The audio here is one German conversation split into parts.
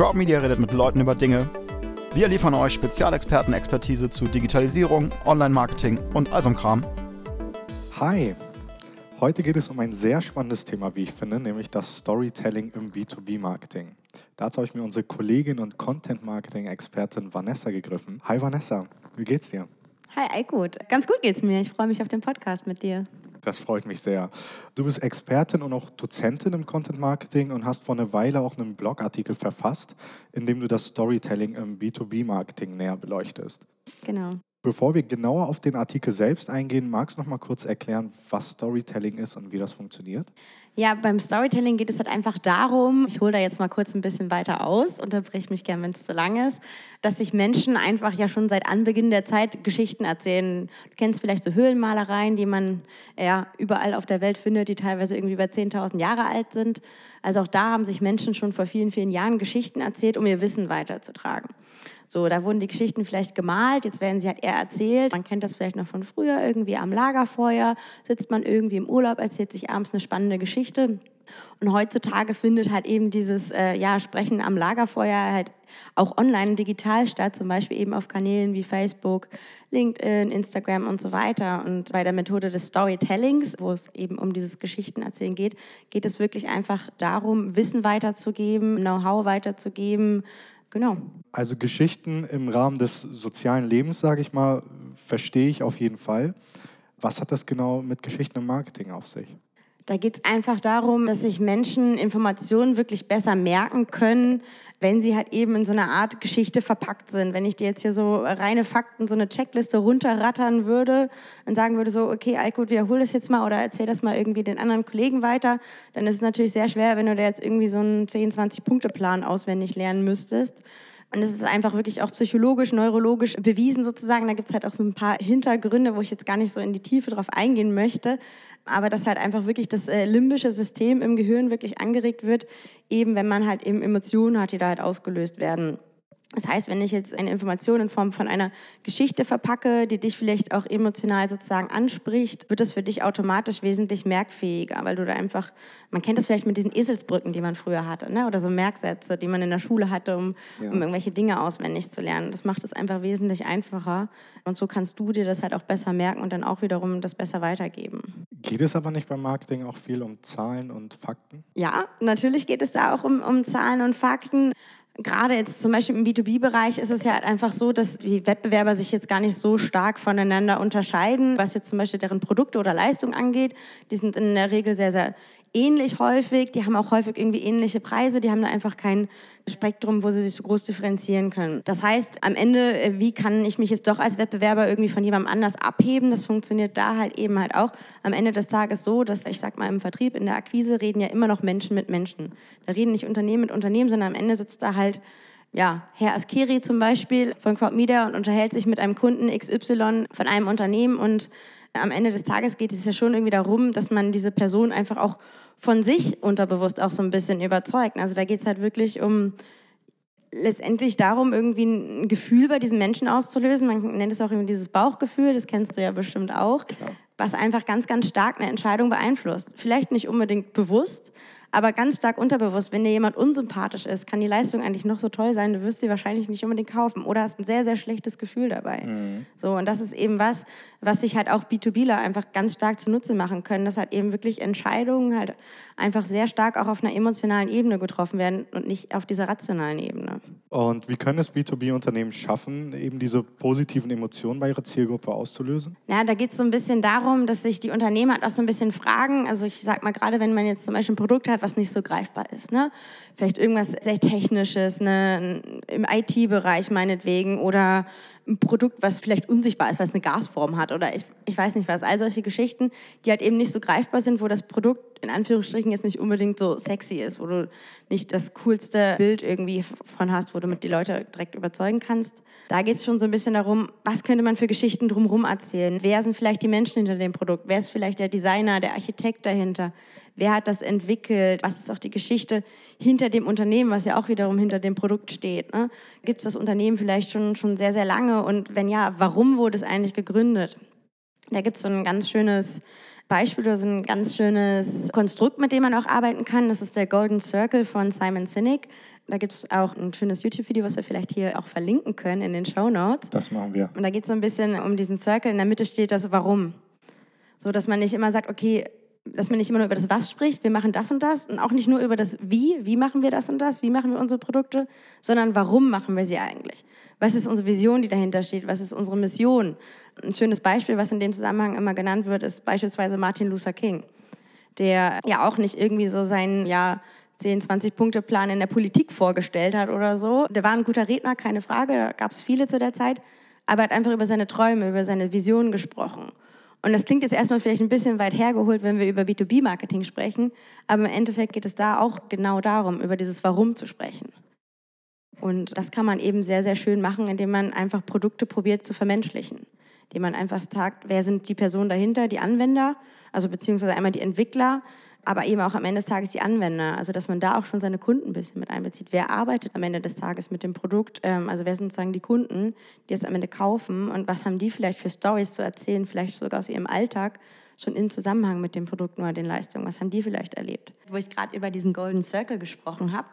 Crowdmedia redet mit Leuten über Dinge. Wir liefern euch Spezialexperten-Expertise zu Digitalisierung, Online-Marketing und all so Kram. Hi, heute geht es um ein sehr spannendes Thema, wie ich finde, nämlich das Storytelling im B2B-Marketing. Dazu habe ich mir unsere Kollegin und Content-Marketing-Expertin Vanessa gegriffen. Hi Vanessa, wie geht's dir? Hi, gut. Ganz gut geht's mir. Ich freue mich auf den Podcast mit dir. Das freut mich sehr. Du bist Expertin und auch Dozentin im Content Marketing und hast vor einer Weile auch einen Blogartikel verfasst, in dem du das Storytelling im B2B-Marketing näher beleuchtest. Genau. Bevor wir genauer auf den Artikel selbst eingehen, magst du noch mal kurz erklären, was Storytelling ist und wie das funktioniert? Ja, beim Storytelling geht es halt einfach darum, ich hole da jetzt mal kurz ein bisschen weiter aus, unterbrich mich gern, wenn es zu lang ist, dass sich Menschen einfach ja schon seit Anbeginn der Zeit Geschichten erzählen. Du kennst vielleicht so Höhlenmalereien, die man ja überall auf der Welt findet, die teilweise irgendwie über 10.000 Jahre alt sind. Also auch da haben sich Menschen schon vor vielen, vielen Jahren Geschichten erzählt, um ihr Wissen weiterzutragen. So, da wurden die Geschichten vielleicht gemalt, jetzt werden sie halt eher erzählt. Man kennt das vielleicht noch von früher, irgendwie am Lagerfeuer sitzt man irgendwie im Urlaub, erzählt sich abends eine spannende Geschichte. Und heutzutage findet halt eben dieses äh, ja, Sprechen am Lagerfeuer halt auch online digital statt, zum Beispiel eben auf Kanälen wie Facebook, LinkedIn, Instagram und so weiter. Und bei der Methode des Storytellings, wo es eben um dieses Geschichtenerzählen geht, geht es wirklich einfach darum, Wissen weiterzugeben, Know-how weiterzugeben, Genau. Also Geschichten im Rahmen des sozialen Lebens, sage ich mal, verstehe ich auf jeden Fall. Was hat das genau mit Geschichten im Marketing auf sich? Da geht es einfach darum, dass sich Menschen Informationen wirklich besser merken können, wenn sie halt eben in so einer Art Geschichte verpackt sind. Wenn ich dir jetzt hier so reine Fakten, so eine Checkliste runterrattern würde und sagen würde so, okay, Alkut, wiederhol das jetzt mal oder erzähl das mal irgendwie den anderen Kollegen weiter, dann ist es natürlich sehr schwer, wenn du da jetzt irgendwie so einen 10, 20-Punkte-Plan auswendig lernen müsstest. Und es ist einfach wirklich auch psychologisch, neurologisch bewiesen sozusagen. Da gibt es halt auch so ein paar Hintergründe, wo ich jetzt gar nicht so in die Tiefe drauf eingehen möchte aber dass halt einfach wirklich das äh, limbische System im Gehirn wirklich angeregt wird, eben wenn man halt eben Emotionen hat, die da halt ausgelöst werden. Das heißt, wenn ich jetzt eine Information in Form von einer Geschichte verpacke, die dich vielleicht auch emotional sozusagen anspricht, wird das für dich automatisch wesentlich merkfähiger, weil du da einfach, man kennt das vielleicht mit diesen Eselsbrücken, die man früher hatte, ne? oder so Merksätze, die man in der Schule hatte, um, ja. um irgendwelche Dinge auswendig zu lernen. Das macht es einfach wesentlich einfacher und so kannst du dir das halt auch besser merken und dann auch wiederum das besser weitergeben. Geht es aber nicht beim Marketing auch viel um Zahlen und Fakten? Ja, natürlich geht es da auch um, um Zahlen und Fakten gerade jetzt zum Beispiel im B2B-Bereich ist es ja halt einfach so, dass die Wettbewerber sich jetzt gar nicht so stark voneinander unterscheiden, was jetzt zum Beispiel deren Produkte oder Leistungen angeht. Die sind in der Regel sehr, sehr ähnlich häufig, die haben auch häufig irgendwie ähnliche Preise, die haben da einfach kein Spektrum, wo sie sich so groß differenzieren können. Das heißt, am Ende, äh, wie kann ich mich jetzt doch als Wettbewerber irgendwie von jemandem anders abheben? Das funktioniert da halt eben halt auch am Ende des Tages so, dass ich sag mal im Vertrieb, in der Akquise reden ja immer noch Menschen mit Menschen. Da reden nicht Unternehmen mit Unternehmen, sondern am Ende sitzt da halt ja, Herr Askeri zum Beispiel von Crowdmedia und unterhält sich mit einem Kunden XY von einem Unternehmen und am Ende des Tages geht es ja schon irgendwie darum, dass man diese Person einfach auch von sich unterbewusst auch so ein bisschen überzeugt. Also da geht es halt wirklich um letztendlich darum, irgendwie ein Gefühl bei diesen Menschen auszulösen. Man nennt es auch irgendwie dieses Bauchgefühl, das kennst du ja bestimmt auch, Klar. was einfach ganz, ganz stark eine Entscheidung beeinflusst. Vielleicht nicht unbedingt bewusst, aber ganz stark unterbewusst, wenn dir jemand unsympathisch ist, kann die Leistung eigentlich noch so toll sein, du wirst sie wahrscheinlich nicht unbedingt kaufen oder hast ein sehr, sehr schlechtes Gefühl dabei. Mhm. So, und das ist eben was, was sich halt auch B2Bler einfach ganz stark zunutze machen können, dass halt eben wirklich Entscheidungen halt einfach sehr stark auch auf einer emotionalen Ebene getroffen werden und nicht auf dieser rationalen Ebene. Und wie können es B2B-Unternehmen schaffen, eben diese positiven Emotionen bei ihrer Zielgruppe auszulösen? Ja, da geht es so ein bisschen darum, dass sich die Unternehmen halt auch so ein bisschen fragen, also ich sag mal gerade, wenn man jetzt zum Beispiel ein Produkt hat, was nicht so greifbar ist, ne? vielleicht irgendwas sehr Technisches, ne? im IT-Bereich meinetwegen oder ein Produkt, was vielleicht unsichtbar ist, weil es eine Gasform hat oder ich, ich weiß nicht was. All solche Geschichten, die halt eben nicht so greifbar sind, wo das Produkt in Anführungsstrichen jetzt nicht unbedingt so sexy ist, wo du nicht das coolste Bild irgendwie von hast, wo du mit die Leute direkt überzeugen kannst. Da geht es schon so ein bisschen darum, was könnte man für Geschichten drumherum erzählen? Wer sind vielleicht die Menschen hinter dem Produkt? Wer ist vielleicht der Designer, der Architekt dahinter? Wer hat das entwickelt? Was ist auch die Geschichte hinter dem Unternehmen, was ja auch wiederum hinter dem Produkt steht? Ne? Gibt es das Unternehmen vielleicht schon, schon sehr, sehr lange? Und wenn ja, warum wurde es eigentlich gegründet? Da gibt es so ein ganz schönes Beispiel oder so ein ganz schönes Konstrukt, mit dem man auch arbeiten kann. Das ist der Golden Circle von Simon Sinek. Da gibt es auch ein schönes YouTube-Video, was wir vielleicht hier auch verlinken können in den Show Notes. Das machen wir. Und da geht es so ein bisschen um diesen Circle. In der Mitte steht das Warum. So, dass man nicht immer sagt, okay, dass man nicht immer nur über das Was spricht, wir machen das und das und auch nicht nur über das Wie, wie machen wir das und das, wie machen wir unsere Produkte, sondern warum machen wir sie eigentlich? Was ist unsere Vision, die dahinter steht? Was ist unsere Mission? Ein schönes Beispiel, was in dem Zusammenhang immer genannt wird, ist beispielsweise Martin Luther King, der ja auch nicht irgendwie so seinen ja, 10, 20 Punkte Plan in der Politik vorgestellt hat oder so. Der war ein guter Redner, keine Frage, da gab es viele zu der Zeit, aber er hat einfach über seine Träume, über seine Visionen gesprochen. Und das klingt jetzt erstmal vielleicht ein bisschen weit hergeholt, wenn wir über B2B-Marketing sprechen, aber im Endeffekt geht es da auch genau darum, über dieses Warum zu sprechen. Und das kann man eben sehr, sehr schön machen, indem man einfach Produkte probiert zu vermenschlichen. Indem man einfach sagt, wer sind die Personen dahinter, die Anwender, also beziehungsweise einmal die Entwickler, aber eben auch am Ende des Tages die Anwender. Also dass man da auch schon seine Kunden ein bisschen mit einbezieht. Wer arbeitet am Ende des Tages mit dem Produkt? Ähm, also wer sind sozusagen die Kunden, die es am Ende kaufen und was haben die vielleicht für Stories zu erzählen, vielleicht sogar aus ihrem Alltag, schon im Zusammenhang mit dem Produkt oder den Leistungen. Was haben die vielleicht erlebt? Wo ich gerade über diesen Golden Circle gesprochen habe.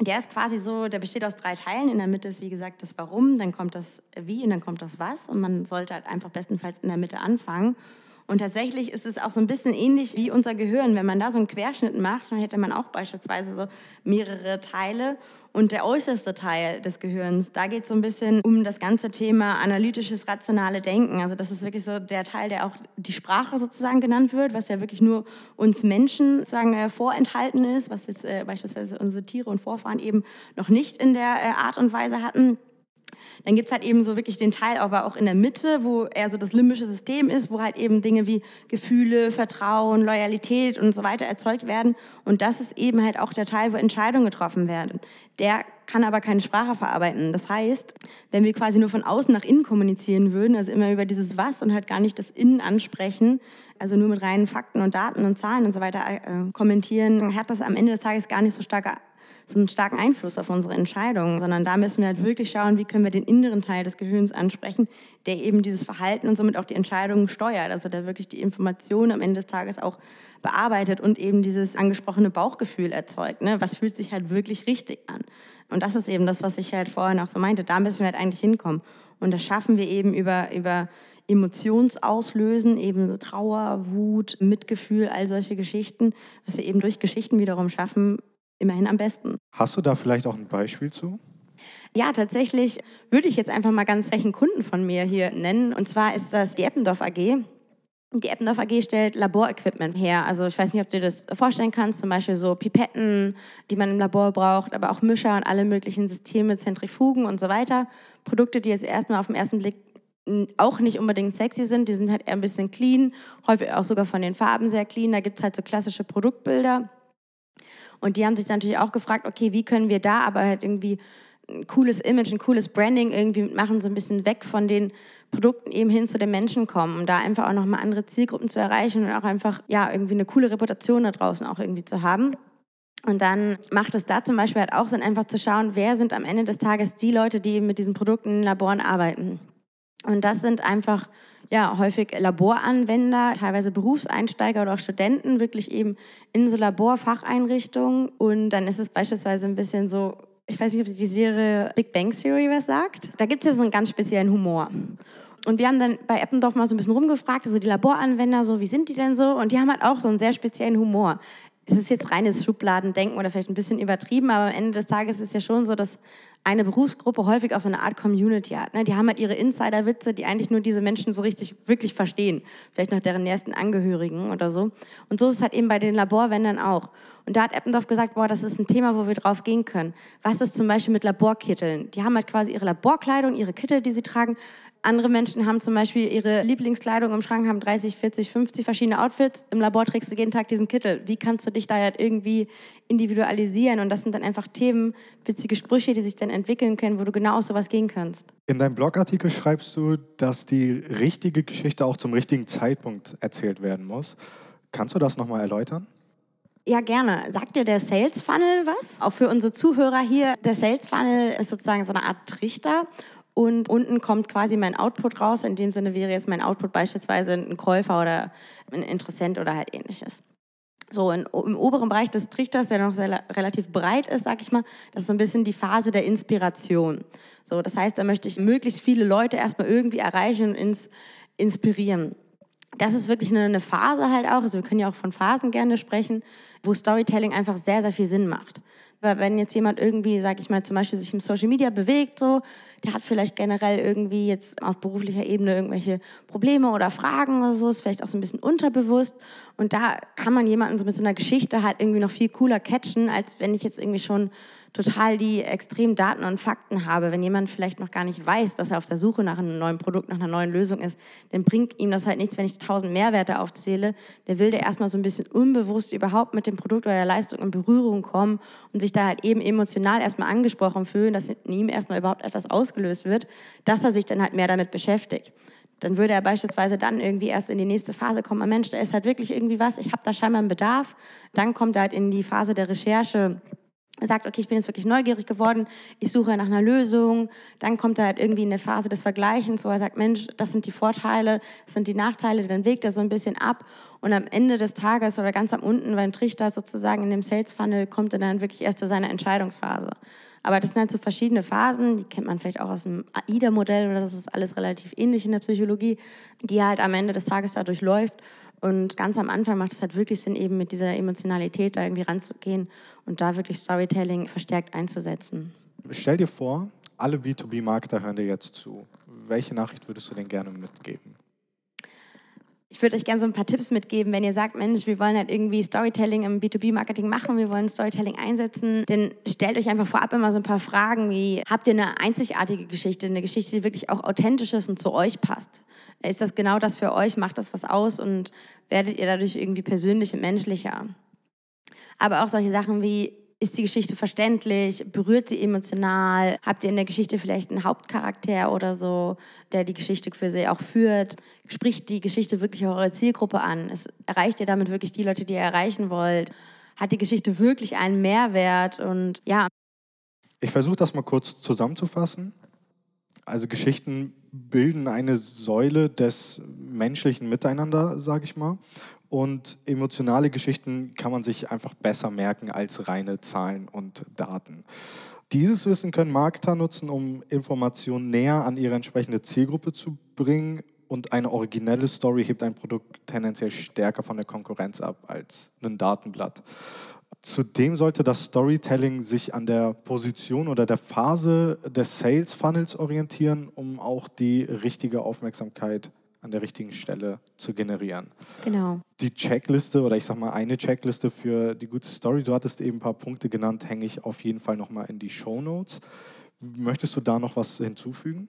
Der ist quasi so, der besteht aus drei Teilen. In der Mitte ist, wie gesagt, das Warum, dann kommt das Wie und dann kommt das Was. Und man sollte halt einfach bestenfalls in der Mitte anfangen. Und tatsächlich ist es auch so ein bisschen ähnlich wie unser Gehirn. Wenn man da so einen Querschnitt macht, dann hätte man auch beispielsweise so mehrere Teile. Und der äußerste Teil des Gehirns, da geht es so ein bisschen um das ganze Thema analytisches, rationale Denken. Also das ist wirklich so der Teil, der auch die Sprache sozusagen genannt wird, was ja wirklich nur uns Menschen sozusagen äh, vorenthalten ist, was jetzt äh, beispielsweise unsere Tiere und Vorfahren eben noch nicht in der äh, Art und Weise hatten. Dann gibt es halt eben so wirklich den Teil, aber auch in der Mitte, wo eher so das limbische System ist, wo halt eben Dinge wie Gefühle, Vertrauen, Loyalität und so weiter erzeugt werden. Und das ist eben halt auch der Teil, wo Entscheidungen getroffen werden. Der kann aber keine Sprache verarbeiten. Das heißt, wenn wir quasi nur von außen nach innen kommunizieren würden, also immer über dieses Was und halt gar nicht das Innen ansprechen, also nur mit reinen Fakten und Daten und Zahlen und so weiter äh, kommentieren, hat das am Ende des Tages gar nicht so starke so einen starken Einfluss auf unsere Entscheidungen, sondern da müssen wir halt wirklich schauen, wie können wir den inneren Teil des Gehirns ansprechen, der eben dieses Verhalten und somit auch die Entscheidungen steuert, also der wirklich die Informationen am Ende des Tages auch bearbeitet und eben dieses angesprochene Bauchgefühl erzeugt. Ne? Was fühlt sich halt wirklich richtig an? Und das ist eben das, was ich halt vorhin auch so meinte. Da müssen wir halt eigentlich hinkommen. Und das schaffen wir eben über, über Emotionsauslösen, eben so Trauer, Wut, Mitgefühl, all solche Geschichten, was wir eben durch Geschichten wiederum schaffen, immerhin am besten. Hast du da vielleicht auch ein Beispiel zu? Ja, tatsächlich würde ich jetzt einfach mal ganz welchen Kunden von mir hier nennen. Und zwar ist das die Eppendorf AG. Die Eppendorf AG stellt Laborequipment her. Also ich weiß nicht, ob du dir das vorstellen kannst, zum Beispiel so Pipetten, die man im Labor braucht, aber auch Mischer und alle möglichen Systeme, Zentrifugen und so weiter. Produkte, die jetzt erstmal auf den ersten Blick auch nicht unbedingt sexy sind, die sind halt eher ein bisschen clean, häufig auch sogar von den Farben sehr clean. Da gibt es halt so klassische Produktbilder. Und die haben sich natürlich auch gefragt, okay, wie können wir da aber halt irgendwie ein cooles Image, ein cooles Branding irgendwie machen, so ein bisschen weg von den Produkten eben hin zu den Menschen kommen, um da einfach auch nochmal andere Zielgruppen zu erreichen und auch einfach, ja, irgendwie eine coole Reputation da draußen auch irgendwie zu haben. Und dann macht es da zum Beispiel halt auch Sinn, einfach zu schauen, wer sind am Ende des Tages die Leute, die mit diesen Produkten in Laboren arbeiten. Und das sind einfach ja, häufig Laboranwender, teilweise Berufseinsteiger oder auch Studenten, wirklich eben in so Laborfacheinrichtungen. Und dann ist es beispielsweise ein bisschen so, ich weiß nicht, ob die Serie Big Bang Theory was sagt. Da gibt es ja so einen ganz speziellen Humor. Und wir haben dann bei Eppendorf mal so ein bisschen rumgefragt, so die Laboranwender, so wie sind die denn so? Und die haben halt auch so einen sehr speziellen Humor es ist jetzt reines Schubladendenken oder vielleicht ein bisschen übertrieben, aber am Ende des Tages ist ja schon so, dass eine Berufsgruppe häufig auch so eine Art Community hat. Ne? Die haben halt ihre Insider-Witze, die eigentlich nur diese Menschen so richtig, wirklich verstehen. Vielleicht noch deren nächsten Angehörigen oder so. Und so ist es halt eben bei den Laborwändern auch. Und da hat Eppendorf gesagt, boah, das ist ein Thema, wo wir drauf gehen können. Was ist zum Beispiel mit Laborkitteln? Die haben halt quasi ihre Laborkleidung, ihre Kittel, die sie tragen, andere Menschen haben zum Beispiel ihre Lieblingskleidung im Schrank, haben 30, 40, 50 verschiedene Outfits. Im Labor trägst du jeden Tag diesen Kittel. Wie kannst du dich da halt irgendwie individualisieren? Und das sind dann einfach Themen, witzige Sprüche, die sich dann entwickeln können, wo du genau aus sowas gehen kannst. In deinem Blogartikel schreibst du, dass die richtige Geschichte auch zum richtigen Zeitpunkt erzählt werden muss. Kannst du das nochmal erläutern? Ja, gerne. Sagt dir der Sales Funnel was? Auch für unsere Zuhörer hier, der Sales Funnel ist sozusagen so eine Art Trichter und unten kommt quasi mein Output raus. In dem Sinne wäre jetzt mein Output beispielsweise ein Käufer oder ein Interessent oder halt ähnliches. So in, im oberen Bereich des Trichters, der noch sehr, relativ breit ist, sag ich mal, das ist so ein bisschen die Phase der Inspiration. So, das heißt, da möchte ich möglichst viele Leute erstmal irgendwie erreichen und ins, inspirieren. Das ist wirklich eine, eine Phase halt auch, also wir können ja auch von Phasen gerne sprechen, wo Storytelling einfach sehr, sehr viel Sinn macht. Weil wenn jetzt jemand irgendwie, sag ich mal, zum Beispiel sich im Social Media bewegt, so, der hat vielleicht generell irgendwie jetzt auf beruflicher Ebene irgendwelche Probleme oder Fragen oder so, ist vielleicht auch so ein bisschen unterbewusst. Und da kann man jemanden so mit so einer Geschichte halt irgendwie noch viel cooler catchen, als wenn ich jetzt irgendwie schon total die extremen Daten und Fakten habe. Wenn jemand vielleicht noch gar nicht weiß, dass er auf der Suche nach einem neuen Produkt, nach einer neuen Lösung ist, dann bringt ihm das halt nichts, wenn ich tausend Mehrwerte aufzähle. Der will der erstmal so ein bisschen unbewusst überhaupt mit dem Produkt oder der Leistung in Berührung kommen und sich da halt eben emotional erstmal angesprochen fühlen, dass in ihm erstmal überhaupt etwas ausgelöst wird, dass er sich dann halt mehr damit beschäftigt dann würde er beispielsweise dann irgendwie erst in die nächste Phase kommen, ah, Mensch, da ist halt wirklich irgendwie was, ich habe da scheinbar einen Bedarf. Dann kommt er halt in die Phase der Recherche, sagt, okay, ich bin jetzt wirklich neugierig geworden, ich suche nach einer Lösung. Dann kommt er halt irgendwie in eine Phase des Vergleichens, wo er sagt, Mensch, das sind die Vorteile, das sind die Nachteile, dann wägt er so ein bisschen ab und am Ende des Tages oder ganz am unten beim Trichter sozusagen in dem Sales Funnel kommt er dann wirklich erst zu seiner Entscheidungsphase. Aber das sind halt so verschiedene Phasen, die kennt man vielleicht auch aus dem AIDA-Modell oder das ist alles relativ ähnlich in der Psychologie, die halt am Ende des Tages dadurch läuft. Und ganz am Anfang macht es halt wirklich Sinn, eben mit dieser Emotionalität da irgendwie ranzugehen und da wirklich Storytelling verstärkt einzusetzen. Stell dir vor, alle B2B-Marketer hören dir jetzt zu. Welche Nachricht würdest du denn gerne mitgeben? Ich würde euch gerne so ein paar Tipps mitgeben, wenn ihr sagt, Mensch, wir wollen halt irgendwie Storytelling im B2B-Marketing machen, wir wollen Storytelling einsetzen, dann stellt euch einfach vorab immer so ein paar Fragen wie, habt ihr eine einzigartige Geschichte, eine Geschichte, die wirklich auch authentisch ist und zu euch passt? Ist das genau das für euch? Macht das was aus und werdet ihr dadurch irgendwie persönlich und menschlicher? Aber auch solche Sachen wie, ist die Geschichte verständlich? Berührt sie emotional? Habt ihr in der Geschichte vielleicht einen Hauptcharakter oder so, der die Geschichte für sie auch führt? Spricht die Geschichte wirklich eure Zielgruppe an? Es, erreicht ihr damit wirklich die Leute, die ihr erreichen wollt? Hat die Geschichte wirklich einen Mehrwert? Und ja. Ich versuche das mal kurz zusammenzufassen. Also Geschichten bilden eine Säule des menschlichen Miteinander, sage ich mal. Und emotionale Geschichten kann man sich einfach besser merken als reine Zahlen und Daten. Dieses Wissen können Marketer nutzen, um Informationen näher an ihre entsprechende Zielgruppe zu bringen. Und eine originelle Story hebt ein Produkt tendenziell stärker von der Konkurrenz ab als ein Datenblatt. Zudem sollte das Storytelling sich an der Position oder der Phase des Sales Funnels orientieren, um auch die richtige Aufmerksamkeit an der richtigen Stelle zu generieren. Genau. Die Checkliste oder ich sag mal eine Checkliste für die gute Story, du hattest eben ein paar Punkte genannt, hänge ich auf jeden Fall nochmal in die Show Notes. Möchtest du da noch was hinzufügen?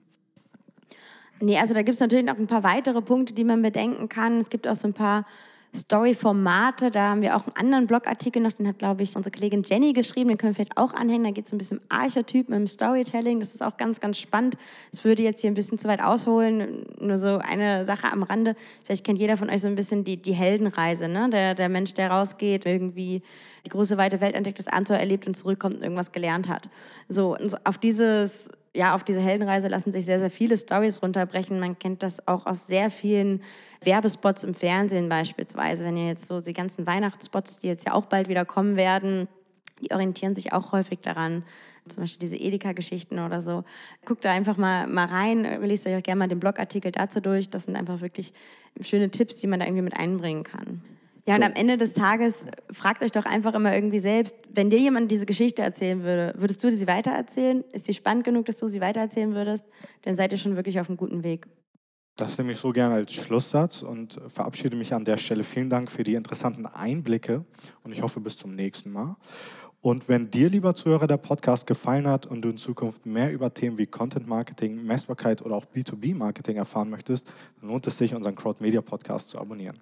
Nee, also da gibt es natürlich noch ein paar weitere Punkte, die man bedenken kann. Es gibt auch so ein paar Story-Formate. Da haben wir auch einen anderen Blogartikel noch, den hat, glaube ich, unsere Kollegin Jenny geschrieben. Den können wir vielleicht auch anhängen. Da geht es ein bisschen um Archetypen im Storytelling. Das ist auch ganz, ganz spannend. Es würde jetzt hier ein bisschen zu weit ausholen. Nur so eine Sache am Rande. Vielleicht kennt jeder von euch so ein bisschen die, die Heldenreise. Ne? Der, der Mensch, der rausgeht, irgendwie die große weite Welt entdeckt, das Abenteuer erlebt und zurückkommt und irgendwas gelernt hat. So, auf dieses ja, auf diese Heldenreise lassen sich sehr, sehr viele Stories runterbrechen. Man kennt das auch aus sehr vielen Werbespots im Fernsehen beispielsweise. Wenn ihr jetzt so die ganzen Weihnachtsspots, die jetzt ja auch bald wieder kommen werden, die orientieren sich auch häufig daran. Zum Beispiel diese Edeka-Geschichten oder so. Guckt da einfach mal, mal rein, lest euch auch gerne mal den Blogartikel dazu durch. Das sind einfach wirklich schöne Tipps, die man da irgendwie mit einbringen kann. Ja, und am Ende des Tages fragt euch doch einfach immer irgendwie selbst, wenn dir jemand diese Geschichte erzählen würde, würdest du sie weitererzählen? Ist sie spannend genug, dass du sie weitererzählen würdest? Dann seid ihr schon wirklich auf einem guten Weg. Das nehme ich so gerne als Schlusssatz und verabschiede mich an der Stelle. Vielen Dank für die interessanten Einblicke und ich hoffe bis zum nächsten Mal. Und wenn dir, lieber Zuhörer, der Podcast gefallen hat und du in Zukunft mehr über Themen wie Content Marketing, Messbarkeit oder auch B2B Marketing erfahren möchtest, dann lohnt es sich, unseren Crowd Media Podcast zu abonnieren.